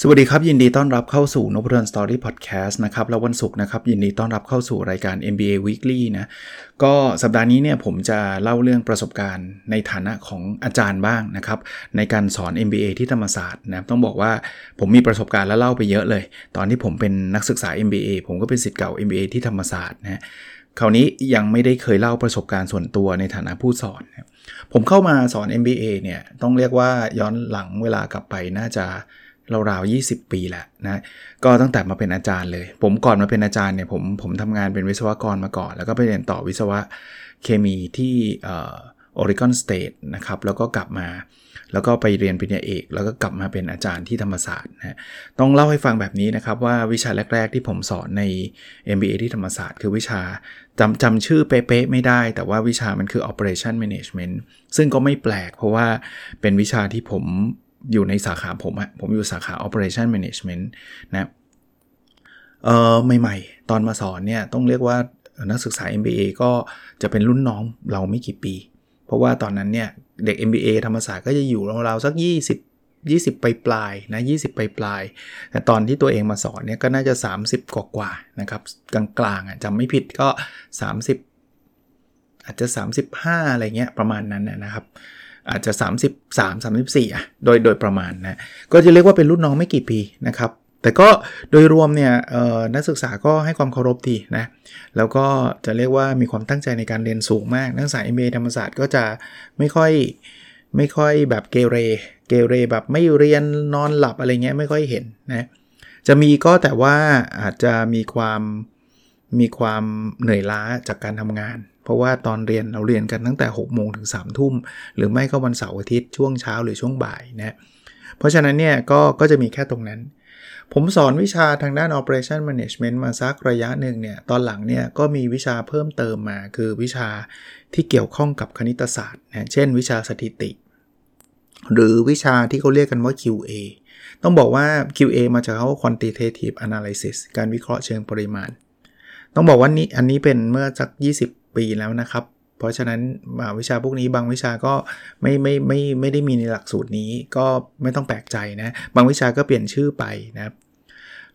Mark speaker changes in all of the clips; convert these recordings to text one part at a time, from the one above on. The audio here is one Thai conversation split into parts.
Speaker 1: สวัสดีครับ ยินดีต้อนรับเข้าสู่นพดลสตอรี่พอดแคสต์นะครับ แล้ววันศุกร์นะครับ ยินดีต้อนรับเข้าสู่รายการ MBA Weekly นะ ก็สัปดาห์นี้เนี่ยผมจะเล่าเรื่องประสบการณ์ในฐานะของอาจารย์บ้างนะครับ ในการสอน MBA ที่ธรรมศาสตร์นะต้องบอกว่าผมมีประสบการณ์แล้วเล่าไปเยอะเลย ตอนที่ผมเป็นนักศึกษา MBA ผมก็เป็นสิทธิ์เก่า MBA ที่ธรรมศาสตร์นะคราวนี้ยังไม่ได้เคยเล่าประสบการณ์ส่วนตัวในฐานะผู้สอนผมเข้ามาสอน MBA เนี่ยต้องเรียกว่าย้อนหลังเวลากลับไปน่าจะ ราวๆ20 ปีแหละนะก็ตั้งแต่มาเป็นอาจารย์เลย ผมก่อนมาเป็นอาจารย์เนี่ยผมผมทำงานเป็นวิศวกรมาก่อน แล้วก็ไปเรียนต่อวิศวะเคมีที่ Oregon State นะครับแล้วก็กลับมาแล้วก็ไปเรียนปริญญาเอก แล้วก็กลับมาเป็นอาจารย์ที่ธรรมศาสตร์นะต้องเล่าให้ฟังแบบนี้นะครับว่าวิชาแรก ๆ ที่ผมสอนใน MBA ที่ธรรมศาสตร์ คือวิชาจำจำชื่อเป๊ะๆไม่ได้ แต่ว่าวิชามันคือ operation management ซึ่งก็ไม่แปลกเพราะว่าเป็นวิชาที่ผม อยู่ในสาขาผมอะผมอยู่สาขา operation management นะเออใหม่ๆ ตอนมาสอนเนี่ยต้องเรียกว่านักศึกษา MBA ก็จะเป็นรุ่นน้องเราไม่กี่ปี เพราะว่าตอนนั้นเนี่ยเด็ก MBA ธรรมศาสตร์ก็จะอยู่ราวๆสัก 20 20 ไปปลายนะ20 ไปปลาย แต่ตอนที่ตัวเองมาสอนเนี่ยก็น่าจะ 30 กว่ากว่านะครับ กลางๆอะจำไม่ผิดก็ 30 อาจจะ 35 อะไรเงี้ยประมาณนั้นนะครับ อาจจะ 33 34อะโดยโดยประมาณนะก็จะเรียกว่าเป็นรุ่นน้องไม่กี่ปีนะครับแต่ก็โดยรวมเนี่ยนักศึกษาก็ให้ความเคารพดีนะแล้วก็จะเรียกว่ามีความตั้งใจในการเรียนสูงมาก นักศึกษาเอ็มธรรมศาสตร์ก็จะไม่ค่อยไม่ค่อยแบบเกเรเกเรแบบไม่เรียนนอนหลับอะไรเงี้ยไม่ค่อยเห็นนะจะมีก็แต่ว่าอาจจะมีความมีความเหนื่อยล้าจากการทำงาน เพราะว่าตอนเรียนเราเรียนกันตั้งแต่6โมงถึง3ทุ่ม หรือไม่ก็วันเสาร์อาทิตย์ช่วงเช้าหรือช่วงบ่ายนะเพราะฉะนั้นเนี่ยก็ก็จะมีแค่ตรงนั้น ผมสอนวิชาทางด้าน operation management มาสักระยะหนึ่งเนี่ยตอนหลังเนี่ยก็มีวิชาเพิ่มเติมมา คือวิชาที่เกี่ยวข้องกับคณิตศาสตร์นะเช่น วิชาสถิติ หรือวิชาที่เขาเรียกกันว่า QA ต้องบอกว่า QA มาจากคำว่า quantitative analysis การวิเคราะห์เชิงปริมาณ ต้องบอกว่านี้อันนี้เป็นเมื่อสัก 20 ปีแล้วนะครับ เพราะฉะนั้นวิชาพวกนี้บางวิชาก็ไม่ไม่ไม่ไม่ได้มีในหลักสูตรนี้ก็ไม่ต้องแปลกใจนะ บางวิชาก็เปลี่ยนชื่อไปนะครับ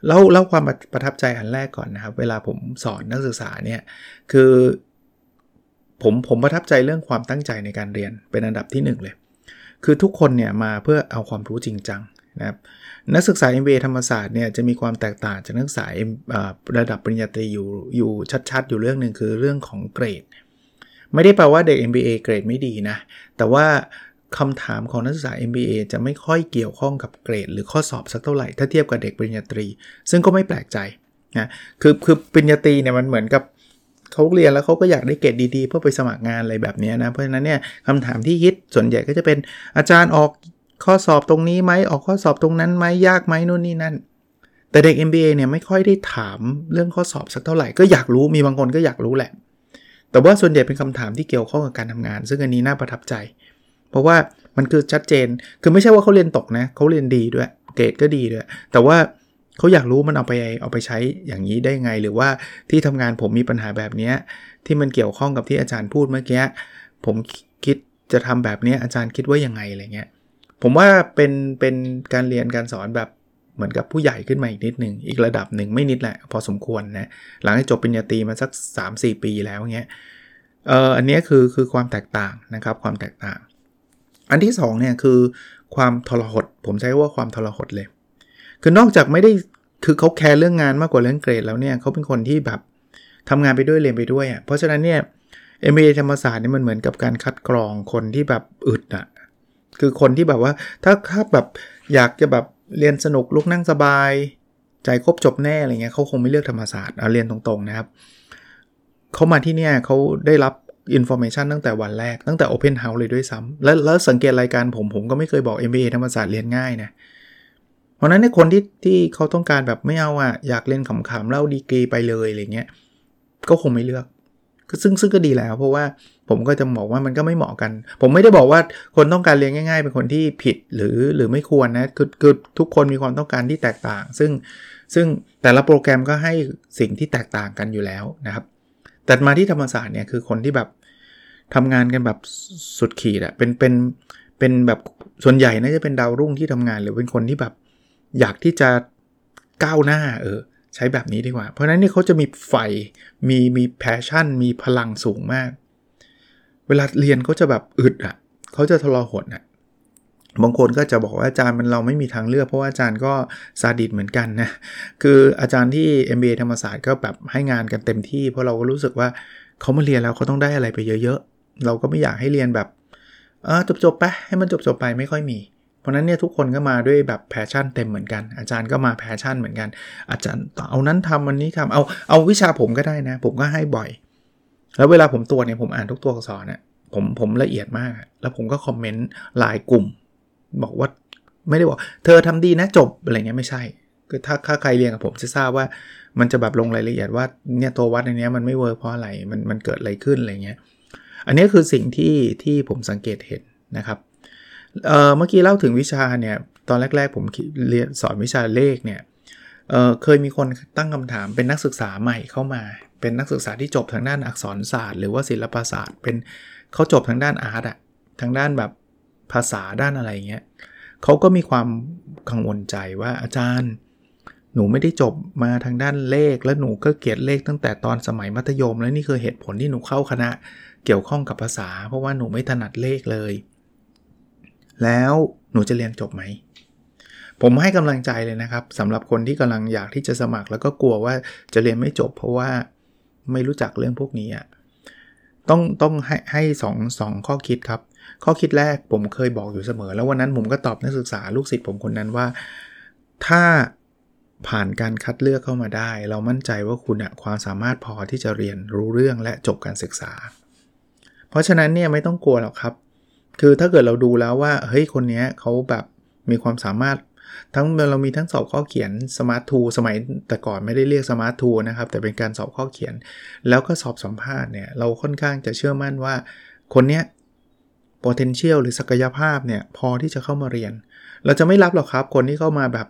Speaker 1: เล่าเล่าความประทับใจอันแรกก่อนนะครับ เวลาผมสอนนักศึกษาเนี่ยคือผมผมประทับใจเรื่องความตั้งใจในการเรียนเป็นอันดับที่ 1 เลย คือทุกคนเนี่ยมาเพื่อเอาความรู้จริงจัง นะครับนักศึกษา MBA ธรรมศาสตร์เนี่ยจะมีความแตกต่างจากนักศึกษาระดับปริญญาตรีอยู่อยู่ชัดๆ อยู่เรื่องหนึ่งคือเรื่องของเกรด ไม่ได้แปลว่าเด็ก MBA เกรดไม่ดีนะ แต่ว่าคำถามของนักศึกษา MBA จะไม่ค่อยเกี่ยวข้องกับเกรด หรือข้อสอบสักเท่าไหร่ถ้าเทียบกับเด็กปริญญาตรี ซึ่งก็ไม่แปลกใจนะคือคือปริญญาตรีเนี่ยมันเหมือนกับเขาเรียนแล้วเขาก็อยากได้เกรดดีๆ เพื่อไปสมัครงานอะไรแบบนี้นะเพราะฉะนั้นเนี่ยคำถามที่ฮิตส่วนใหญ่ก็จะเป็นอาจารย์ออก ข้อสอบตรงนี้ไหมออกข้อสอบตรงนั้นไหมยากไหมนู่นนี่นั่น แต่เด็ก MBA เนี่ยไม่ค่อยได้ถามเรื่องข้อสอบสักเท่าไหร่ก็อยากรู้มีบางคนก็อยากรู้แหละ แต่ว่าส่วนใหญ่เป็นคำถามที่เกี่ยวข้องกับการทำงาน ซึ่งอันนี้น่าประทับใจ เพราะว่ามันคือชัดเจนคือไม่ใช่ว่าเขาเรียนตกนะเขาเรียนดีด้วยเกรดก็ดีด้วย แต่ว่าเขาอยากรู้มันเอาไปเอาไปใช้อย่างนี้ได้ไง หรือว่าที่ทำงานผมมีปัญหาแบบนี้ที่มันเกี่ยวข้องกับที่อาจารย์พูดเมื่อกี้ผมคิดจะทำแบบนี้อาจารย์คิดว่ายังไงอะไรเงี้ย ผมว่าเป็นเป็นการเรียนการสอนแบบเหมือนกับผู้ใหญ่ขึ้นมาอีกนิดหนึ่งอีกระดับหนึ่งไม่นิดแหละ พอสมควรนะหลังจากจบปริญญาตรีมาสัก 3-4 ปีแล้วเงี้ยเอออันนี้คือคือความแตกต่างนะครับความแตกต่าง อันที่2เนี่ยคือความทรหด ผมใช้ว่าความทรหดเลย คือนอกจากไม่ได้คือเขาแคร์เรื่องงานมากกว่าเรื่องเกรดแล้วเนี่ยเขาเป็นคนที่แบบทำงานไปด้วยเรียนไปด้วยอะ่ะเพราะฉะนั้นเนี่ยเอ็มเอธรรมศาสตร์นี่มันเหมือนกับการคัดกรองคนที่แบบอึดอะ่ะ คือคนที่แบบว่า ถ้าถ้าแบบอยากจะแบบเรียนสนุกลุกนั่งสบาย ใจครบจบแน่อะไรเงี้ยเขาคงไม่เลือกธรรมศาสตร์เอาเรียนตรงๆนะครับเขามาที่เนี่ยเขาได้รับ information ตั้งแต่วันแรกตั้งแต่ Open House เลยด้วยซ้ำแล้วแล้วสังเกตรายการผมผมก็ไม่เคยบอก MBA ธรรมศาสตร์เรียนง่ายนะเพราะนั้นในคนที่ที่เขาต้องการแบบไม่เอาอะอยากเรียนขำๆเอาดีกรีไปเลยอะไรเงี้ยก็คงไม่เลือกซึ่งซึ่งก็ดีแล้วเพราะว่า ผมก็จะบอกว่ามันก็ไม่เหมาะกัน ผมไม่ได้บอกว่าคนต้องการเรียนง่าย ๆ เป็นคนที่ผิดหรือหรือไม่ควรนะคือคือทุกคนมีความต้องการที่แตกต่าง ซึ่งซึ่งแต่ละโปรแกรมก็ให้สิ่งที่แตกต่างกันอยู่แล้วนะครับแต่มาที่ธรรมศาสตร์เนี่ยคือคนที่แบบทำงานกันแบบสุดขีดอะเป็นเป็นเป็นแบบส่วนใหญ่น่าจะเป็นดาวรุ่งที่ทำงาน หรือเป็นคนที่แบบอยากที่จะก้าวหน้าเออใช้แบบนี้ดีกว่า เพราะนั้นนี่เขาจะมีไฟมีมี passion มีพลังสูงมาก เวลาเรียนเขาจะแบบอึดอะ่ะเขาจะทรหดอะบางคนก็จะบอกว่าอาจารย์มันเราไม่มีทางเลือก เพราะว่าอาจารย์ก็ซาดิสเหมือนกันนะคืออาจารย์ที่ MBA ธรรมศาสตร์ก็แบบให้งานกันเต็มที่เพราะเราก็รู้สึกว่าเขามาเรียนแล้วเขาต้องได้อะไรไปเยอะๆ เราก็ไม่อยากให้เรียนแบบเออจบๆไปให้มันจบๆไปไม่ค่อยมี เพราะนั้นเนี่ยทุกคนก็มาด้วยแบบ passion เต็มเหมือนกัน อาจารย์ก็มา passion เหมือนกัน อาจารย์เอานั้นทำวันนี้ทำเอาเอาวิชาผมก็ได้นะ ผมก็ให้บ่อย แล้วเวลาผมตรวจเนี่ยผมอ่านทุกตัวอักษรเนี่ยผมผมละเอียดมาก แล้วผมก็คอมเมนต์รายกลุ่ม บอกว่าไม่ได้บอก เธอทำดีนะจบอะไรเงี้ยไม่ใช่คือถ้าถ้าใครเรียนกับผมจะทราบว่ามันจะแบบลงรายละเอียดว่าเนี่ยตัววัดในนี้มันไม่ work เพราะอะไรมันมันเกิดอะไรขึ้นอะไรเงี้ยอันนี้คือสิ่งที่ที่ผมสังเกตเห็นนะครับเเมื่อกี้เล่าถึงวิชาเนี่ยตอนแรก ๆ ผมเรียนสอนวิชาเลขเนี่ยเเคยมีคนตั้งคำถามเป็นนักศึกษาใหม่เข้ามา เป็นนักศึกษาที่จบทางด้านอักษรศาสตร์ หรือว่าศิลปศาสตร์ เป็นเขาจบทางด้านอาร์ตอะทางด้านแบบภาษาด้านอะไรเงี้ยเขาก็มีความกังวลใจว่าอาจารย์ หนูไม่ได้จบมาทางด้านเลข และหนูก็เกลียดเลขตั้งแต่ตอนสมัยมัธยม และนี่คือเหตุผลที่หนูเข้าคณะเกี่ยวข้องกับภาษา เพราะว่าหนูไม่ถนัดเลขเลย แล้วหนูจะเรียนจบไหมผมให้กำลังใจเลยนะครับสำหรับคนที่กำลังอยากที่จะสมัครแล้วก็กลัวว่าจะเรียนไม่จบ เพราะว่า ไม่รู้จักเรื่องพวกนี้อะต้องต้องให้ให้สองสองข้อคิดครับ ข้อคิดแรกผมเคยบอกอยู่เสมอ แล้ววันนั้นผมก็ตอบนักศึกษาลูกศิษย์ผมคนนั้นว่า ถ้าผ่านการคัดเลือกเข้ามาได้ เรามั่นใจว่าคุณอะความสามารถพอที่จะเรียนรู้เรื่องและจบการศึกษา เพราะฉะนั้นเนี่ยไม่ต้องกลัวหรอกครับ คือถ้าเกิดเราดูแล้วว่าเฮ้ยคนนี้เขาแบบมีความสามารถ ทั้งเรามีทั้งสอบข้อเขียนสมาร์ททูสมัยแต่ก่อนไม่ได้เรียกสมาร์ททูนะครับ แต่เป็นการสอบข้อเขียน แล้วก็สอบสัมภาษณ์เนี่ย เราค่อนข้างจะเชื่อมั่นว่า คนเนี้ย potential หรือศักยภาพเนี่ย พอที่จะเข้ามาเรียน เราจะไม่รับหรอกครับ คนที่เข้ามาแบบ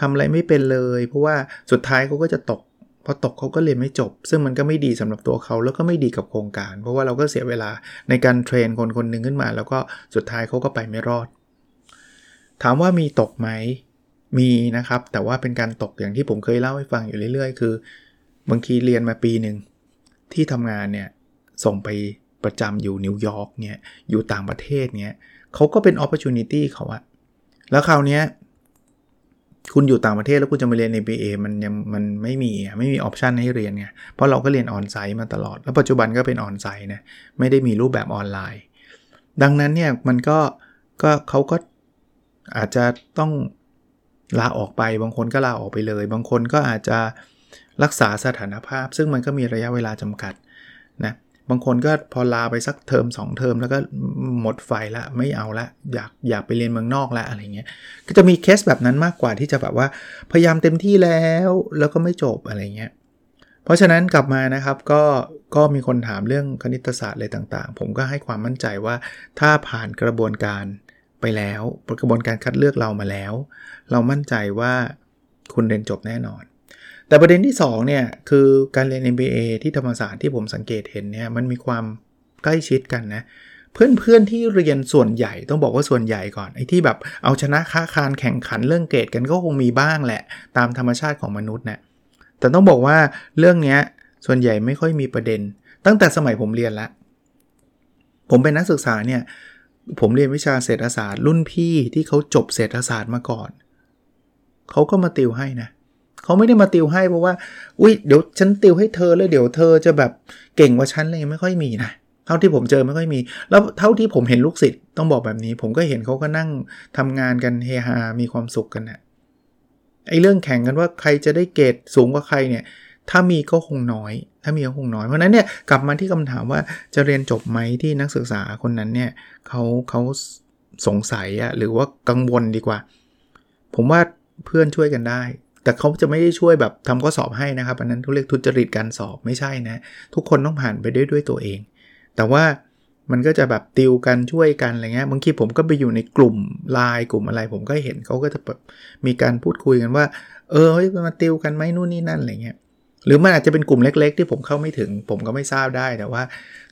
Speaker 1: ทำอะไรไม่เป็นเลย เพราะว่าสุดท้ายเขาก็จะตกพอตกเขาก็เรียนไม่จบ ซึ่งมันก็ไม่ดีสำหรับตัวเขาแล้วก็ไม่ดีกับโครงการ เพราะว่าเราก็เสียเวลาในการ train คนคนหนึ่งขึ้นมา แล้วก็สุดท้ายเขาก็ไปไม่รอด ถามว่ามีตกไหมมีนะครับ แต่ว่าเป็นการตกอย่างที่ผมเคยเล่าให้ฟังอยู่เรื่อย ๆ คือ บางทีเรียนมาปีหนึ่งที่ทำงานเนี่ยส่งไปประจำอยู่นิวยอร์กเนี่ยอยู่ต่างประเทศเนี่ยเขาก็เป็นโอกาสเขาอะแล้วคราวเนี้ยคุณอยู่ต่างประเทศแล้วคุณจะมาเรียน MBA มันยังมันไม่มีไม่มี option ให้เรียนไงเพราะเราก็เรียน on-site มาตลอด แล้วปัจจุบันก็เป็น on-site นะไม่ได้มีรูปแบบออนไลน์ ดังนั้นเนี่ยมันก็ก็เขาก็ อาจจะต้องลาออกไป บางคนก็ลาออกไปเลย บางคนก็อาจจะรักษาสถานภาพ ซึ่งมันก็มีระยะเวลาจำกัดนะบางคนก็พอลาไปสักเทอม2เทอมแล้วก็หมดไฟละไม่เอาละอยากอยากไปเรียนเมืองนอกละอะไรเงี้ยก็จะมีเคสแบบนั้นมากกว่าที่จะแบบว่าพยายามเต็มที่แล้วแล้วก็ไม่จบอะไรเงี้ยเพราะฉะนั้นกลับมานะครับก็ก็มีคนถามเรื่องคณิตศาสตร์อะไรต่างๆ ผมก็ให้ความมั่นใจว่าถ้าผ่านกระบวนการ ไปแล้วกระบวนการคัดเลือกเรามาแล้ว เรามั่นใจว่าคุณเรียนจบแน่นอน แต่ประเด็นที่2เนี่ยคือการเรียน MBA ที่ธรรมศาสตร์ที่ผมสังเกตเห็นเนี่ยมันมีความใกล้ชิดกันนะเพื่อนๆที่เรียนส่วนใหญ่ต้องบอกว่าส่วนใหญ่ก่อนไอ้ที่แบบเอาชนะค้าคารแข่งขันเรื่องเกรดกันก็คงมีบ้างแหละ ตามธรรมชาติของมนุษย์เนะี่ยแต่ต้องบอกว่าเรื่องนี้ส่วนใหญ่ไม่ค่อยมีประเด็น ตั้งแต่สมัยผมเรียนละ ผมเป็นนักศึกษาเนี่ย ผมเรียนวิชาเศรษฐศาสตร์ รุ่นพี่ที่เขาจบเศรษฐศาสตร์มาก่อน เขาก็มาติวให้นะเขาไม่ได้มาติวให้เพราะว่า อุ้ยเดี๋ยวฉันติวให้เธอแล้วเดี๋ยวเธอจะแบบเก่งกว่าฉันเลยไม่ค่อยมีนะเท่าที่ผมเจอไม่ค่อยมี แล้วเท่าที่ผมเห็นลูกศิษย์ต้องบอกแบบนี้ ผมก็เห็นเขาก็นั่งทำงานกันเฮฮามีความสุขกันนะไอ้เรื่องแข่งกันว่าใครจะได้เกรดสูงกว่าใครเนี่ย ถ้ามีก็คงน้อย ถ้ามีก็คงน้อย เพราะนั้นเนี่ยกลับมาที่คำถามว่าจะเรียนจบไหมที่นักศึกษาคนนั้นเนี่ยเขาเขาสงสัยอะหรือว่ากังวลดีกว่า ผมว่าเพื่อนช่วยกันได้ แต่เขาจะไม่ได้ช่วยแบบทำข้อสอบให้นะครับ อันนั้นเขาเรียกทุจริตการสอบไม่ใช่นะ ทุกคนต้องผ่านไปด้วยด้วยตัวเอง แต่ว่ามันก็จะแบบติวกันช่วยกันอะไรเงี้ยบางทีผมก็ไปอยู่ในกลุ่มไลน์กลุ่มอะไร ผมก็เห็นเขาก็จะแบบมีการพูดคุยกันว่า เออเฮ้ยมาติวกันไหมนู่นนี่นั่นอะไรเงี้ย หรือมันอาจจะเป็นกลุ่มเล็ก ๆ ที่ผมเข้าไม่ถึง ผมก็ไม่ทราบได้แต่ว่า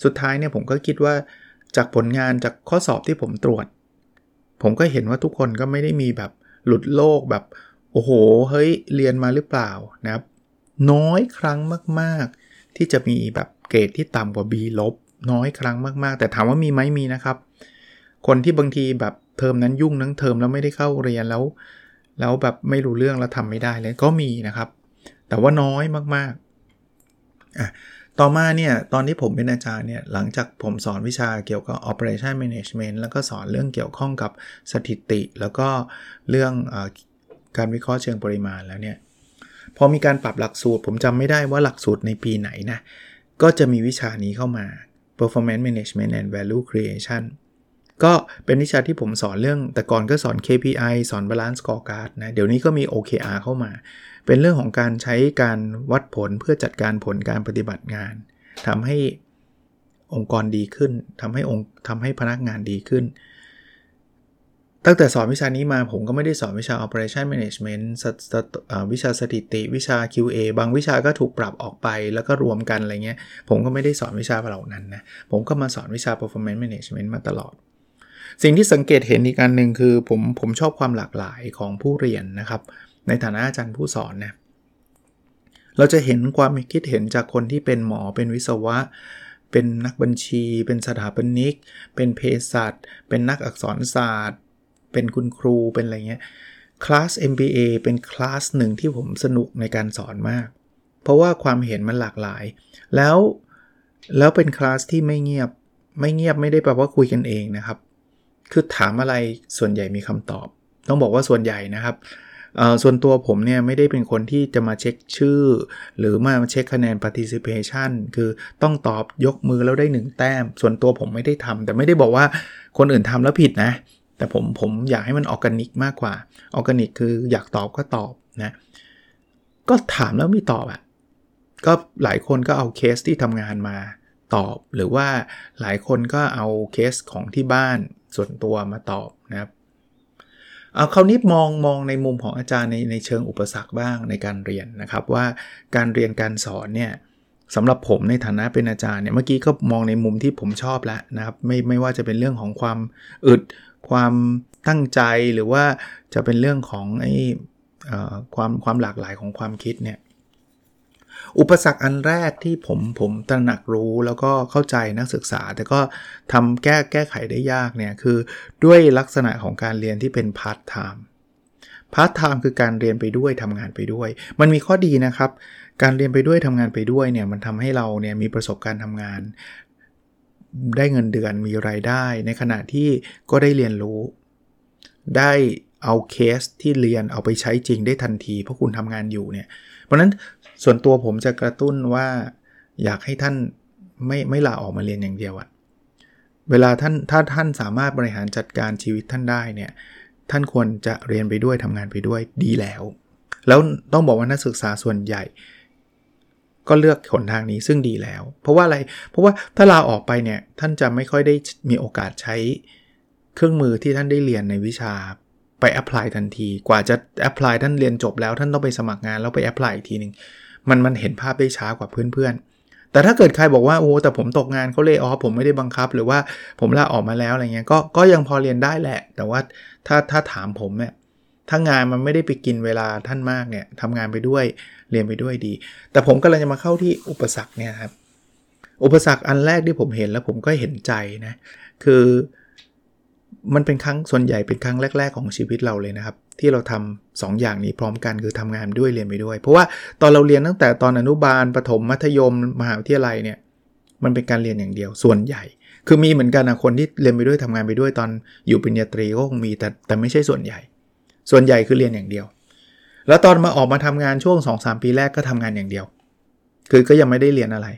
Speaker 1: สุดท้ายเนี่ยผมก็คิดว่าจากผลงานจากข้อสอบที่ผมตรวจ ผมก็เห็นว่าทุกคนก็ไม่ได้มีแบบหลุดโลกแบบ โอ้โห เฮ้ย เรียนมาหรือเปล่านะครับ น้อยครั้งมาก ๆ ที่จะมีแบบเกรดที่ต่ำกว่า B ลบ น้อยครั้งมากๆ แต่ถามว่ามีไหมมีนะครับ คนที่บางทีแบบเทอมนั้นยุ่งทั้งเทอมแล้วไม่ได้เข้าเรียนแล้ว แล้วแบบไม่รู้เรื่องแล้วทำไม่ได้เลยก็มีนะครับ แต่ว่าน้อยมากๆอะต่อมาเนี่ยตอนที่ผมเป็นอาจารย์เนี่ยหลังจากผมสอนวิชาเกี่ยวกับ operation management แล้วก็สอนเรื่องเกี่ยวข้องกับสถิติ แล้วก็เรื่องอการวิเคราะห์เชิงปริมาณแล้วเนี่ยพอมีการปรับหลักสูตร ผมจำไม่ได้ว่าหลักสูตรในปีไหนนะ ก็จะมีวิชานี้เข้ามา performance management and value creation ก็เป็นวิชาที่ผมสอนเรื่อง แต่ก่อนก็สอน KPI สอน balance scorecard นะ เดี๋ยวนี้ก็มี OKR เข้ามา เป็นเรื่องของการใช้การวัดผลเพื่อจัดการผลการปฏิบัติงานทำให้องค์กรดีขึ้นทำให้องค์ทำให้พนักงานดีขึ้น ตั้งแต่สอนวิชานี้มาผมก็ไม่ได้สอนวิชา operation management วิชาสถิติ วิชา QA บางวิชาก็ถูกปรับออกไปแล้วก็รวมกันอะไรเงี้ย ผมก็ไม่ได้สอนวิชาเหล่านั้นนะ ผมก็มาสอนวิชา performance management มาตลอด สิ่งที่สังเกตเห็นอีกการหนึ่งคือผมผมชอบความหลากหลายของผู้เรียนนะครับ ในฐานะอาจารย์ผู้สอนนะเราจะเห็นความคิดเห็นจากคนที่เป็นหมอเป็นวิศวะ เป็นนักบัญชี เป็นสถาปนิก เป็นเภสัชเป็นนักอักษรศาสตร์ เป็นคุณครูเป็นอะไรเงี้ยคลาส MBA เป็นคลาสหนึ่งที่ผมสนุกในการสอนมาก เพราะว่าความเห็นมันหลากหลาย แล้วแล้วเป็นคลาสที่ไม่เงียบไม่เงียบไม่ได้แปลว่าคุยกันเองนะครับ คือถามอะไรส่วนใหญ่มีคำตอบ ต้องบอกว่าส่วนใหญ่นะครับส่วนตัวผมเนี่ยไม่ได้เป็นคนที่จะมาเช็คชื่อ หรือมาเช็คคะแนน participation คือต้องตอบยกมือแล้วได้ 1 แต้ม ส่วนตัวผมไม่ได้ทำแต่ไม่ได้บอกว่าคนอื่นทำแล้วผิดนะ แต่ผมผมอยากให้มันออร์แกนิกมากกว่าออร์แกนิกคืออยากตอบก็ตอบนะ ก็ถามแล้วไม่ตอบอะ่ะก็หลายคนก็เอาเคสที่ทำงานมาตอบ หรือว่าหลายคนก็เอาเคสของที่บ้าน ส่วนตัวมาตอบนะครับเอาคราวนี้มองมองในมุมของอาจารย์ในในเชิงอุปสรรคบ้างในการเรียนนะครับว่าการเรียนการสอนเนี่ยสำหรับผมในฐานะเป็นอาจารย์เนี่ยเมื่อกี้ก็มองในมุมที่ผมชอบแล้วนะครับไม่ไม่ว่าจะเป็นเรื่องของความอึด ความตั้งใจหรือว่าจะเป็นเรื่องของไอ้ความความหลากหลายของความคิดเนี่ย อุปสรรคอันแรกที่ผมผมตระหนักรู้แล้วก็เข้าใจนักศึกษา แต่ก็ทำแก้แก้ไขได้ยากเนี่ยคือด้วยลักษณะของการเรียนที่เป็น part-time part-time คือการเรียนไปด้วยทำงานไปด้วย มันมีข้อดีนะครับ การเรียนไปด้วยทำงานไปด้วยเนี่ยมันทำให้เราเนี่ยมีประสบการณ์ทำงาน ได้เงินเดือนมีรายได้ ในขณะที่ก็ได้เรียนรู้ ได้ เอาเคสที่เรียนเอาไปใช้จริงได้ทันที เพราะคุณทำงานอยู่เนี่ย เพราะนั้นส่วนตัวผมจะกระตุ้นว่าอยากให้ท่านไม่ไม่ลาออกมาเรียนอย่างเดียวอะเวลาท่านถ้าท่านสามารถบริหารจัดการชีวิตท่านได้เนี่ยท่านควรจะเรียนไปด้วยทำงานไปด้วยดีแล้ว แล้วต้องบอกว่านักศึกษาส่วนใหญ่ ก็เลือกหนทางนี้ซึ่งดีแล้ว เพราะว่าอะไรเพราะว่าถ้าลาออกไปเนี่ยท่านจะไม่ค่อยได้มีโอกาสใช้เครื่องมือที่ท่านได้เรียนในวิชา ไป apply ทันที กว่าจะ apply ท่านเรียนจบแล้วท่านต้องไปสมัครงานแล้วไป apply อีกทีหนึ่งมันมันเห็นภาพได้ช้ากว่าเพื่อนๆ แต่ถ้าเกิดใครบอกว่าโอ้แต่ผมตกงานเขาเลยอ๋อผมไม่ได้บังคับ หรือว่าผมลาออกมาแล้วอะไรเงี้ยก็ก็ยังพอเรียนได้แหละ แต่ว่าถ้าถ้าถามผมเนี่ยถ้างานมันไม่ได้ไปกินเวลาท่านมากเนี่ยทำงานไปด้วยเรียนไปด้วยดี แต่ผมกำลังจะมาเข้าที่อุปสรรคเนี่ยครับอุปสรรคอันแรกที่ผมเห็นแล้วผมก็เห็นใจนะคือ มันเป็นครั้งส่วนใหญ่เป็นครั้งแรก ๆ ของชีวิตเราเลยนะครับ ที่เราทำ2ออย่างนี้พร้อมกันคือทำงานด้วยเรียนไปด้วย เพราะว่าตอนเราเรียนตั้งแต่ตอนอนุบาลประถมมัธยม มหาวิทยาลัยเนี่ยมันเป็นการเรียนอย่างเดียวส่วนใหญ่ คือมีเหมือนกันนะคนที่เรียนไปด้วยทำงานไปด้วยตอนอยู่ปริญญาตรีก็คงมีแต่แต่ไม่ใช่ส่วนใหญ่ ส่วนใหญ่คือเรียนอย่างเดียว แล้วตอนมาออกมาทำงานช่วง 2-3 ปีแรกก็ทำงานอย่างเดียว คือก็ยังไม่ได้เรียนอะไร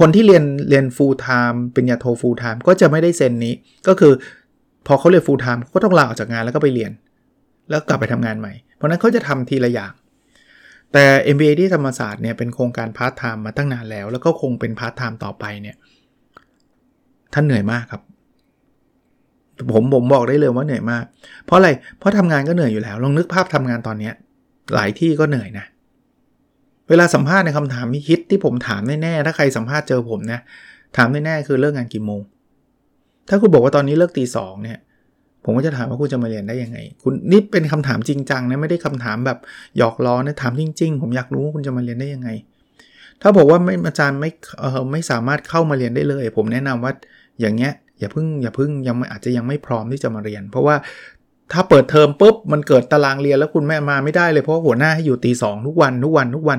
Speaker 1: คนที่เรียนเรียน full time เป็นยาโท full time ก็จะไม่ได้เซ็นนี้ก็คือ พอเขาเรียน full time ก็ต้องลาออกจากงานแล้วก็ไปเรียน แล้วกลับไปทำงานใหม่ เพราะนั้นเขาจะทำทีละอย่าง แต่ MBA ที่ธรรมศาสตร์เนี่ยเป็นโครงการพาร์ทไทม์มาตั้งนานแล้ว แล้วก็คงเป็นพาร์ทไทม์ต่อไปเนี่ยท่านเหนื่อยมากครับ ผมผมบอกได้เลยว่าเหนื่อยมาก เพราะอะไร เพราะทำงานก็เหนื่อยอยู่แล้ว ลองนึกภาพทำงานตอนเนี้ยหลายที่ก็เหนื่อยนะ เวลาสัมภาษณ์ในคำถามฮิตที่ผมถามแน่ๆ ถ้าใครสัมภาษณ์เจอผมนะ ถามแน่ๆ คือเลิกงานกี่โมง ถ้าคุณบอกว่าตอนนี้เลิกตีสองเนี่ยผมก็จะถามว่าคุณจะมาเรียนได้ยังไง คุณนี่เป็นคำถามจริงจังนะไม่ได้คำถามแบบหยอกล้อนะถามจริง ๆ ผมอยากรู้ว่าคุณจะมาเรียนได้ยังไง ถ้าบอกว่าไม่อาจารย์ไม่เออไม่สามารถเข้ามาเรียนได้เลย ผมแนะนำว่าอย่างเงี้ยอย่าเพิ่งอย่าเพิ่งยังอาจจะยังไม่พร้อมที่จะมาเรียน เพราะว่าถ้าเปิดเทอมปุ๊บมันเกิดตารางเรียนแล้วคุณแม่มาไม่ได้เลยเพราะหัวหน้าให้อยู่ตีสองทุกวันทุกวันทุกวัน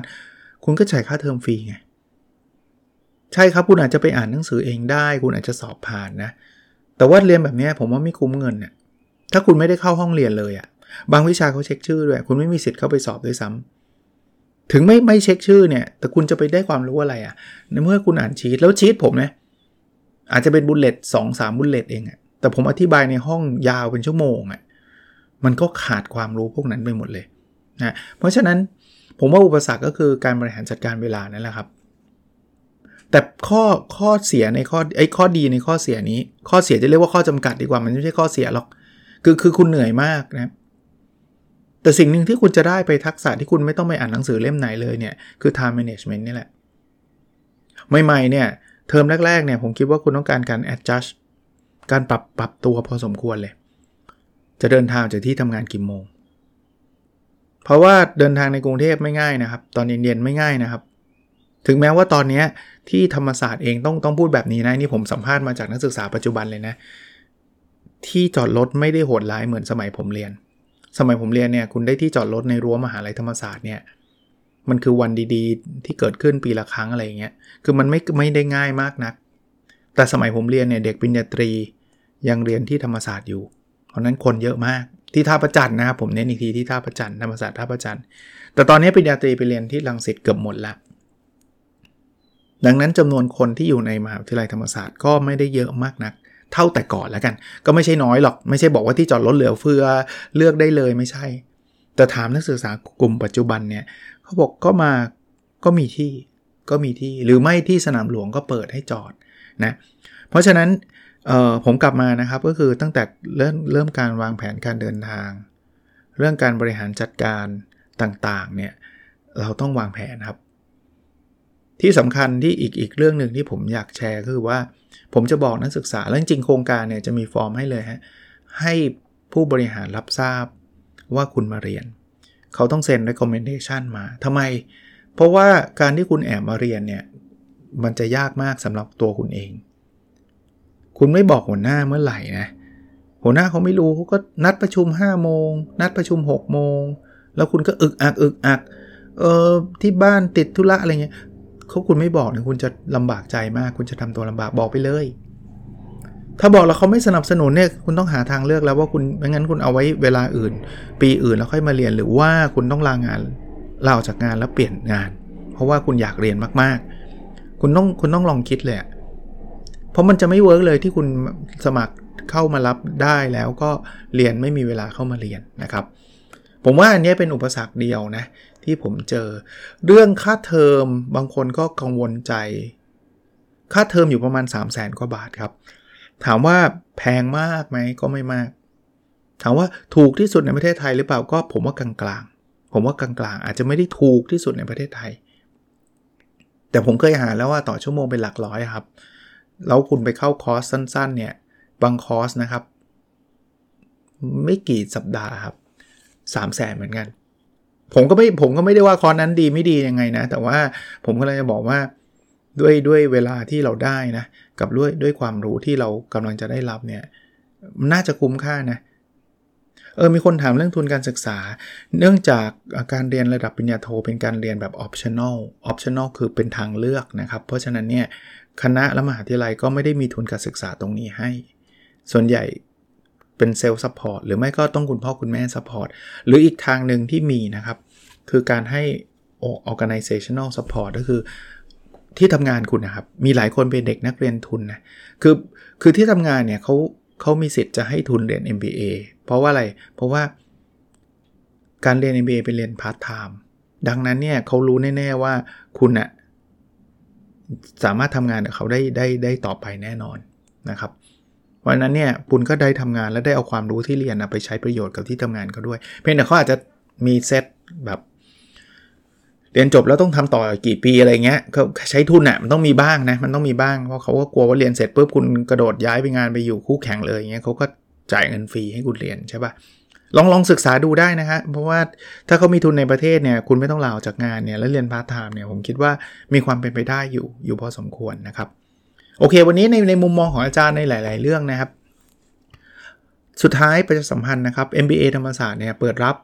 Speaker 1: คุณก็จ่ายค่าเทอมฟรีไงใช่ครับคุณอาจจะไปอ่านหนังสือเองได้ คุณอาจจะสอบผ่านนะ แต่ว่าเรียนแบบนี้ผมว่าไม่คุ้มเงินเนี่ยถ้าคุณไม่ได้เข้าห้องเรียนเลยอะ่ะ บางวิชาเขาเช็คชื่อด้วย คุณไม่มีสิทธิ์เข้าไปสอบด้วยซ้ำถึงไม่ไม่เช็คชื่อเนี่ย แต่คุณจะไปได้ความรู้อะไรอะ่ะ ในเมื่อคุณอ่านชีตแล้วชีตผมนะอาจจะเป็น bullet สองสาม bullet เองอะ่ะ แต่ผมอธิบายในห้องยาวเป็นชั่วโมงอะ่ะ มันก็ขาดความรู้พวกนั้นไปหมดเลยนะ เพราะฉะนั้นผมว่าอุปสรรคก็คือการบริหารจัดการเวลานั่นแหละครับ แต่ข้อข้อเสียในข้อไอ้ข้อดีในข้อเสียนี้ ข้อเสียจะเรียกว่าข้อจำกัดดีกว่ามันไม่ใช่ข้อเสียหรอก คือคือคุณเหนื่อยมากนะ แต่สิ่งหนึ่งที่คุณจะได้ไปทักษะที่คุณไม่ต้องไปอ่านหนังสือเล่มไหนเลยเนี่ยคือ time management นี่แหละ ใหม่ๆเนี่ยเทอมแรกๆเนี่ยผมคิดว่าคุณต้องการการ adjust การปรับปรับตัวพอสมควรเลย จะเดินทางจากที่ทำงานกี่โมง เพราะว่าเดินทางในกรุงเทพไม่ง่ายนะครับ ตอนเย็นๆไม่ง่ายนะครับ ถึงแม้ว่าตอนนี้ ที่ธรรมศาสตร์เองต้องต้องพูดแบบนี้นะนี่ผมสัมภาษณ์มาจากนักศึกษาปัจจุบันเลยนะ ที่จอดรถไม่ได้โหดร้ายเหมือนสมัยผมเรียน สมัยผมเรียนเนี่ยคุณได้ที่จอดรถในรั้วมหาลัยธรรมศาสตร์เนี่ยมันคือวันดีๆ ที่เกิดขึ้นปีละครั้งอะไรอย่างเงี้ยคือมันไม่ไม่ได้ง่ายมากนัก แต่สมัยผมเรียนเนี่ยเด็กปริญญาตรียังเรียนที่ธรรมศาสตร์อยู่เพราะนั้นคนเยอะมากที่ท่าประจันนะครับผมเน้นอีกทีที่ท่าประจันธรรมศาสตร์ท่าประจันแต่ตอนนี้ปริญญาตรีไปเรียนที่ลังสิตเกือบหมดละ ดังนั้นจำนวนคนที่อยู่ในมหาวิทยาลัยธรรมศาสตร์ก็ไม่ได้เยอะมากนัก เท่าแต่ก่อนแล้วกัน ก็ไม่ใช่น้อยหรอก ไม่ใช่บอกว่าที่จอดรถเหลือเฟือเลือกได้เลยไม่ใช่ แต่ถามนักศึกษากลุ่มปัจจุบันเนี่ยเขาบอกก็มาก็มีที่ก็มีที่หรือไม่ที่สนามหลวงก็เปิดให้จอดนะเพราะฉะนั้นผมกลับมานะครับก็คือตั้งแต่เริ่มเริ่มการวางแผนการเดินทาง เรื่องการบริหารจัดการต่างๆเนี่ยเราต้องวางแผนครับ ที่สำคัญที่อีกอีกเรื่องหนึ่งที่ผมอยากแชร์คือว่า ผมจะบอกนักศึกษาแล้วจริงโครงการเนี่ยจะมีฟอร์มให้เลยฮะให้ผู้บริหารรับทราบว่าคุณมาเรียน เขาต้องเซ็น recommendation มาทำไม เพราะว่าการที่คุณแอบมาเรียนเนี่ย มันจะยากมากสำหรับตัวคุณเอง คุณไม่บอกหัวหน้าเมื่อไหร่นะ หัวหน้าเขาไม่รู้เขาก็นัดประชุม 5 โมง นัดประชุม 6 โมง แล้วคุณก็อึกอักอึกอักเออที่บ้านติดธุระอะไรเงี้ย เขาคุณไม่บอกเนี่ยคุณจะลำบากใจมาก คุณจะทำตัวลำบากบอกไปเลย ถ้าบอกแล้วเขาไม่สนับสนุนเนี่ยคุณต้องหาทางเลือกแล้วว่าคุณไม่งั้นคุณเอาไว้เวลาอื่น ปีอื่นแล้วค่อยมาเรียนหรือว่าคุณต้องลางานลาออกจากงานแล้วเปลี่ยนงาน เพราะว่าคุณอยากเรียนมากๆ คุณต้องคุณต้องลองคิดเลยเพราะมันจะไม่ work เลยที่คุณสมัครเข้ามารับได้แล้วก็เรียนไม่มีเวลาเข้ามาเรียนนะครับ ผมว่าอันนี้เป็นอุปสรรคเดียวนะ ที่ผมเจอ เรื่องค่าเทอมบางคนก็กังวลใจ ค่าเทอมอยู่ประมาณ 3 0 0แสนกว่าบาทครับ ถามว่าแพงมากไหมก็ไม่มาก ถามว่าถูกที่สุดในประเทศไทยหรือเปล่าก็ผมว่ากลางๆ ผมว่ากลางๆ อาจจะไม่ได้ถูกที่สุดในประเทศไทย แต่ผมเคยหาแล้วว่าต่อชั่วโมงเป็นหลักร้อยครับ แล้วคุณไปเข้าคอร์สสั้น ๆ เนี่ยบางคอร์สนะครับ ไม่กี่สัปดาห์ครับสามแสนเหมือนกัน ผมก็ไม่ผมก็ไม่ได้ว่าคอร์สนั้นดีไม่ดียังไงนะ แต่ว่าผมก็เลยจะบอกว่าด้วยด้วยเวลาที่เราได้นะ กับด้วยด้วยความรู้ที่เรากำลังจะได้รับเนี่ยน่าจะคุ้มค่านะเออมีคนถามเรื่องทุนการศึกษา เนื่องจากการเรียนระดับปริญญาโทเป็นการเรียนแบบ optional optional คือเป็นทางเลือกนะครับ เพราะฉะนั้นเนี่ยคณะและมหาวิทยาลัยก็ไม่ได้มีทุนการศึกษาตรงนี้ให้ ส่วนใหญ่ เป็น self support หรือไม่ก็ต้องคุณพ่อคุณแม่ supportหรืออีกทางหนึ่งที่มีนะครับ คือการให้ organizational support ก็คือที่ทำงานคุณนะครับ มีหลายคนเป็นเด็กนักเรียนทุนนะคือคือที่ทำงานเนี่ยเขาเขามีสิทธิ์จะให้ทุนเรียน MBA เพราะว่าอะไร เพราะว่าการเรียน MBA เป็นเรียนพาร์ทไทม์ดังนั้นเนี่ยเขารู้แน่ ๆว่าคุณอะสามารถทำงานกับเขาได้ได้ได้ต่อไปแน่นอนนะครับ เพราะนั้นเนี่ยคุณก็ได้ทำงานและได้เอาความรู้ที่เรียนไปใช้ประโยชน์กับที่ทำงานเขาด้วย เพียงแต่เขาอาจจะมีเซตแบบเรียนจบแล้วต้องทำต่อกี่ปีอะไรเงี้ยเขาใช้ทุนอ่ะมันต้องมีบ้างนะมันต้องมีบ้างเพราะเขาก็กลัวว่าเรียนเสร็จปุ๊บคุณกระโดดย้ายไปงานไปอยู่คู่แข่งเลยเงี้ยเขาก็จ่ายเงินฟรีให้คุณเรียนใช่ปะลองลองศึกษาดูได้นะฮะเพราะว่าถ้าเขามีทุนในประเทศเนี่ยคุณไม่ต้องลาออกจากงานเนี่ยแล้วเรียนพาร์ทไทม์เนี่ยผมคิดว่ามีความเป็นไปได้อยู่อยู่พอสมควรนะครับ โอเค วันนี้ในในมุมมองของอาจารย์ในหลาย ๆ เรื่องนะครับ สุดท้ายประชาสัมพันธ์นะครับ MBA ธรรมศาสตร์เนี่ยเปิดรับ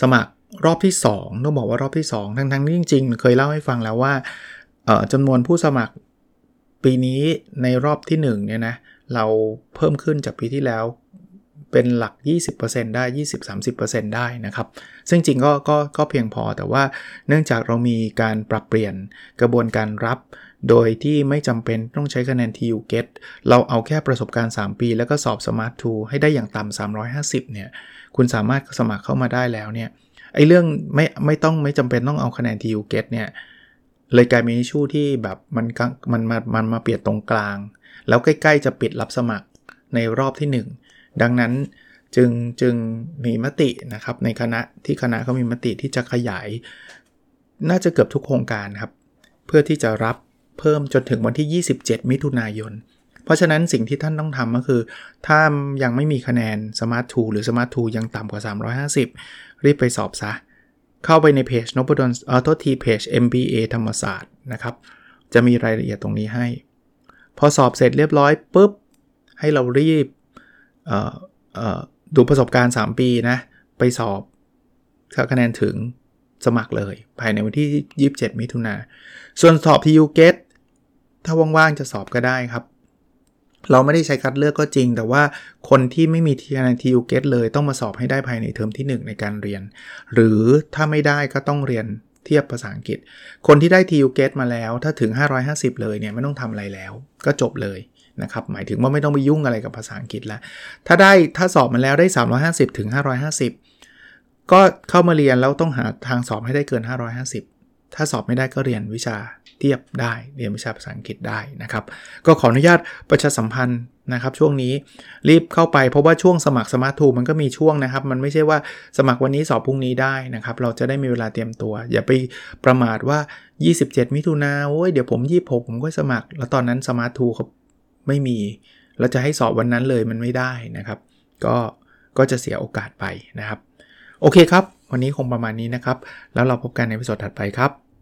Speaker 1: สมัครรอบที่ 2 ต้องบอกว่ารอบที่ 2 ทั้งทั้งที่จริง ๆ เคยเล่าให้ฟังแล้วว่าจำนวนผู้สมัครปีนี้ในรอบที่1เนี่ยนะเราเพิ่มขึ้นจากปีที่แล้วเป็นหลัก 20%ได้ 20-30%ได้นะครับ ซึ่งจริงก็ก็ก็เพียงพอแต่ว่าเนื่องจากเรามีการปรับเปลี่ยนกระบวนการรับ โดยที่ไม่จำเป็นต้องใช้คะแนน TU GET เราเอาแค่ประสบการณ์ 3 ปี แล้วก็สอบ Smart 2 ให้ได้อย่างต่ำ350 เนี่ย คุณสามารถสมัครเข้ามาได้แล้วเนี่ย ไอ้เรื่องไม่ไม่ต้องไม่จำเป็นต้องเอาคะแนน TU GET เนี่ย เลยกลายเป็นชูที่แบบมันมันมามันมาเปลี่ยนตรงกลาง แล้วใกล้ๆจะปิดรับสมัครในรอบที่ 1 ดังนั้นจึงจึงมีมตินะครับในคณะที่คณะเขามีมติที่จะขยาย น่าจะเกือบทุกโครงการครับ เพื่อที่จะรับ เพิ่มจนถึงวันที่ 27 มิถุนายน เพราะฉะนั้นสิ่งที่ท่านต้องทำก็คือ ถ้ายังไม่มีคะแนน Smart 2 หรือ Smart 2 ยังต่ำกว่า 350 รีบไปสอบซะ เข้าไปในเพจนบดอนเออโทษทีเพจ MBA ธรรมศาสตร์นะครับ จะมีรายละเอียดตรงนี้ให้ พอสอบเสร็จเรียบร้อยปุ๊บ ให้เรารีบดูประสบการณ์ 3 ปีนะ ไปสอบถ้าคะแนนถึงสมัครเลย ภายในวันที่ 27 มิถุนา ส่วนสอบที่ u GET ถ้าว่างๆจะสอบก็ได้ครับ เราไม่ได้ใช้คัดเลือกก็จริง แต่ว่าคนที่ไม่มีคะแนน TU GET เลยต้องมาสอบให้ได้ภายในเทอมที่ 1 ในการเรียน หรือถ้าไม่ได้ก็ต้องเรียนเทียบภาษาอังกฤษ คนที่ได้ TU GET มาแล้ว ถ้าถึง 550 เลยเนี่ยไม่ต้องทำอะไรแล้ว ก็จบเลยนะครับหมายถึงว่าไม่ต้องไปยุ่งอะไรกับภาษาอังกฤษแล้ว ถ้าได้ถ้าสอบมาแล้วได้ 350 ถึง 550 ก็เข้ามาเรียนแล้วต้องหาทางสอบให้ได้เกิน 550 ถ้าสอบไม่ได้ก็เรียนวิชาเทียบได้ เรียนวิชาภาษาอังกฤษได้นะครับ ก็ขออนุญาตประชาสัมพันธ์นะครับ ช่วงนี้รีบเข้าไปเพราะว่าช่วงสมัคร SMART II มันก็มีช่วงนะครับ มันไม่ใช่ว่าสมัครวันนี้สอบพรุ่งนี้ได้นะครับ เราจะได้มีเวลาเตรียมตัว อย่าไปประมาทว่า 27 มิถุนาโอ้ยเดี๋ยวผม 26 ผมก็สมัคร แล้วตอนนั้น SMART II เขาไม่มีเราจะให้สอบวันนั้นเลยมันไม่ได้นะครับ ก็ก็จะเสียโอกาสไปนะครับ โอเคครับ วันนี้คงประมาณนี้นะครับ แล้วเราพบกันในวิดีโอถัดไปครับ